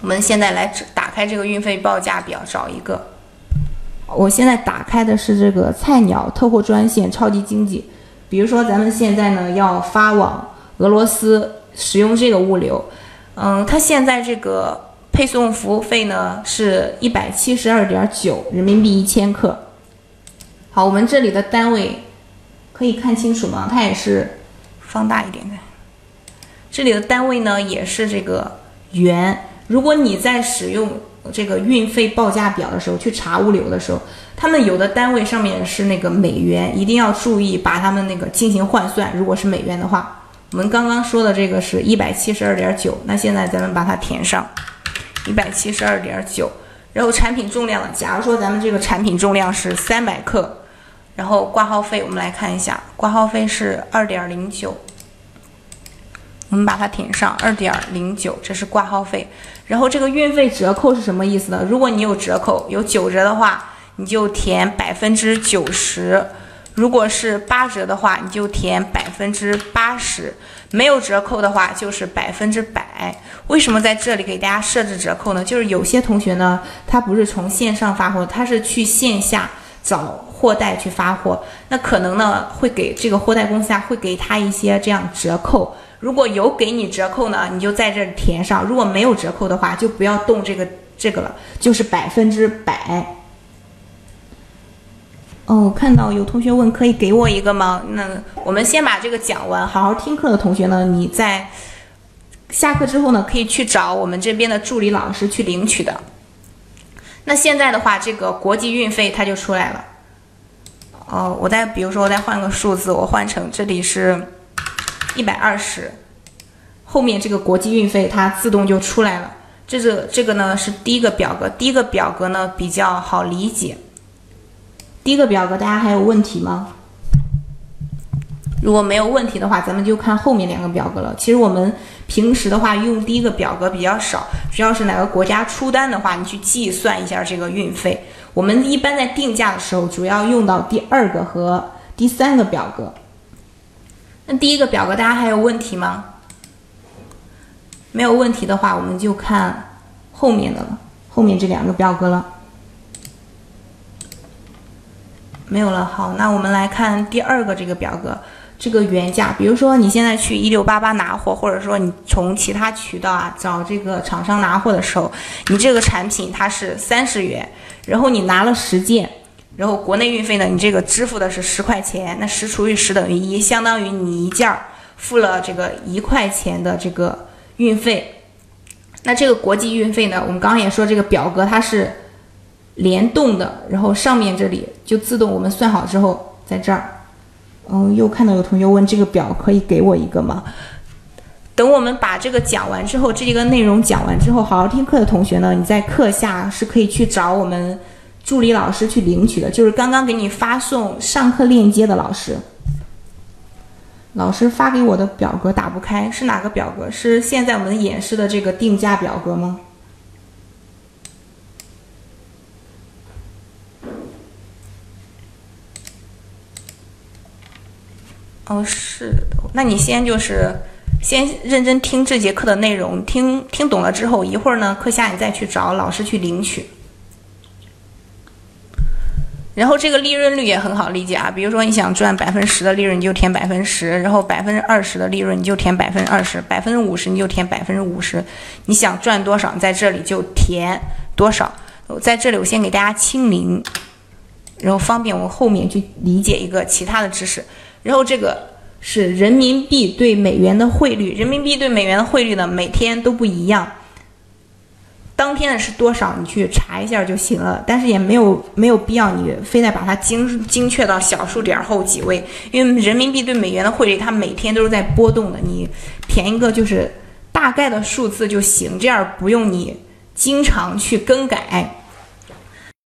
我们现在来打开这个运费报价表，找一个。我现在打开的是这个菜鸟特货专线超级经济。比如说，咱们现在呢要发往俄罗斯，使用这个物流，嗯，它现在这个配送服务费呢是一百七十二点九人民币一千克。好，我们这里的单位可以看清楚吗？它也是放大一点看。这里的单位呢也是这个元。如果你在使用这个运费报价表的时候去查物流的时候，他们有的单位上面是那个美元，一定要注意把他们那个进行换算。如果是美元的话，我们刚刚说的这个是一百七十二点九，那现在咱们把它填上一百七十二点九。然后产品重量呢？假如说咱们这个产品重量是三百克，然后挂号费我们来看一下，挂号费是二点零九。我们把它填上二点零九，这是挂号费。然后这个运费折扣是什么意思呢？如果你有折扣，有九折的话，你就填百分之九十；如果是八折的话，你就填百分之八十；没有折扣的话，就是百分之百。为什么在这里给大家设置折扣呢？就是有些同学呢，他不是从线上发货，他是去线下找货代去发货，那可能呢会给这个货代公司啊，会给他一些这样折扣。如果有给你折扣呢，你就在这填上；如果没有折扣的话，就不要动这个这个了，就是百分之百。哦，看到有同学问可以给我一个吗？那我们先把这个讲完，好好听课的同学呢，你在下课之后呢，可以去找我们这边的助理老师去领取的。那现在的话，这个国际运费它就出来了。哦，我再比如说，我再换个数字，我换成这里是。一百二十，后面这个国际运费它自动就出来了。这个这个呢是第一个表格，第一个表格呢比较好理解。第一个表格大家还有问题吗？如果没有问题的话，咱们就看后面两个表格了。其实我们平时的话用第一个表格比较少，主要是哪个国家出单的话，你去计算一下这个运费。我们一般在定价的时候，主要用到第二个和第三个表格。那第一个表格大家还有问题吗？没有问题的话，我们就看后面的了，后面这两个表格了。没有了，好，那我们来看第二个这个表格，这个原价。比如说你现在去一六八八拿货，或者说你从其他渠道啊找这个厂商拿货的时候，你这个产品它是三十元，然后你拿了十件。然后国内运费呢，你这个支付的是十块钱，那十除以十等于一，相当于你一件儿付了这个一块钱的这个运费。那这个国际运费呢，我们刚刚也说这个表格它是联动的，然后上面这里就自动我们算好之后，在这儿，嗯，又看到有同学问这个表可以给我一个吗？等我们把这个讲完之后，这个内容讲完之后，好好听课的同学呢，你在课下是可以去找我们。助理老师去领取的，就是刚刚给你发送上课链接的老师。老师发给我的表格打不开，是哪个表格？是现在我们演示的这个定价表格吗？哦，是的。那你先就是先认真听这节课的内容，听听懂了之后，一会儿呢课下你再去找老师去领取。然后这个利润率也很好理解啊，比如说你想赚百分之十的利润，你就填百分之十；然后百分之二十的利润，你就填百分之二十；百分之五十你就填百分之五十。你想赚多少，在这里就填多少。在这里我先给大家清零，然后方便我后面去理解一个其他的知识。然后这个是人民币对美元的汇率，人民币对美元的汇率呢每天都不一样。当天的是多少？你去查一下就行了，但是也没有没有必要你非得把它精精确到小数点后几位，因为人民币对美元的汇率它每天都是在波动的，你填一个就是大概的数字就行，这样不用你经常去更改。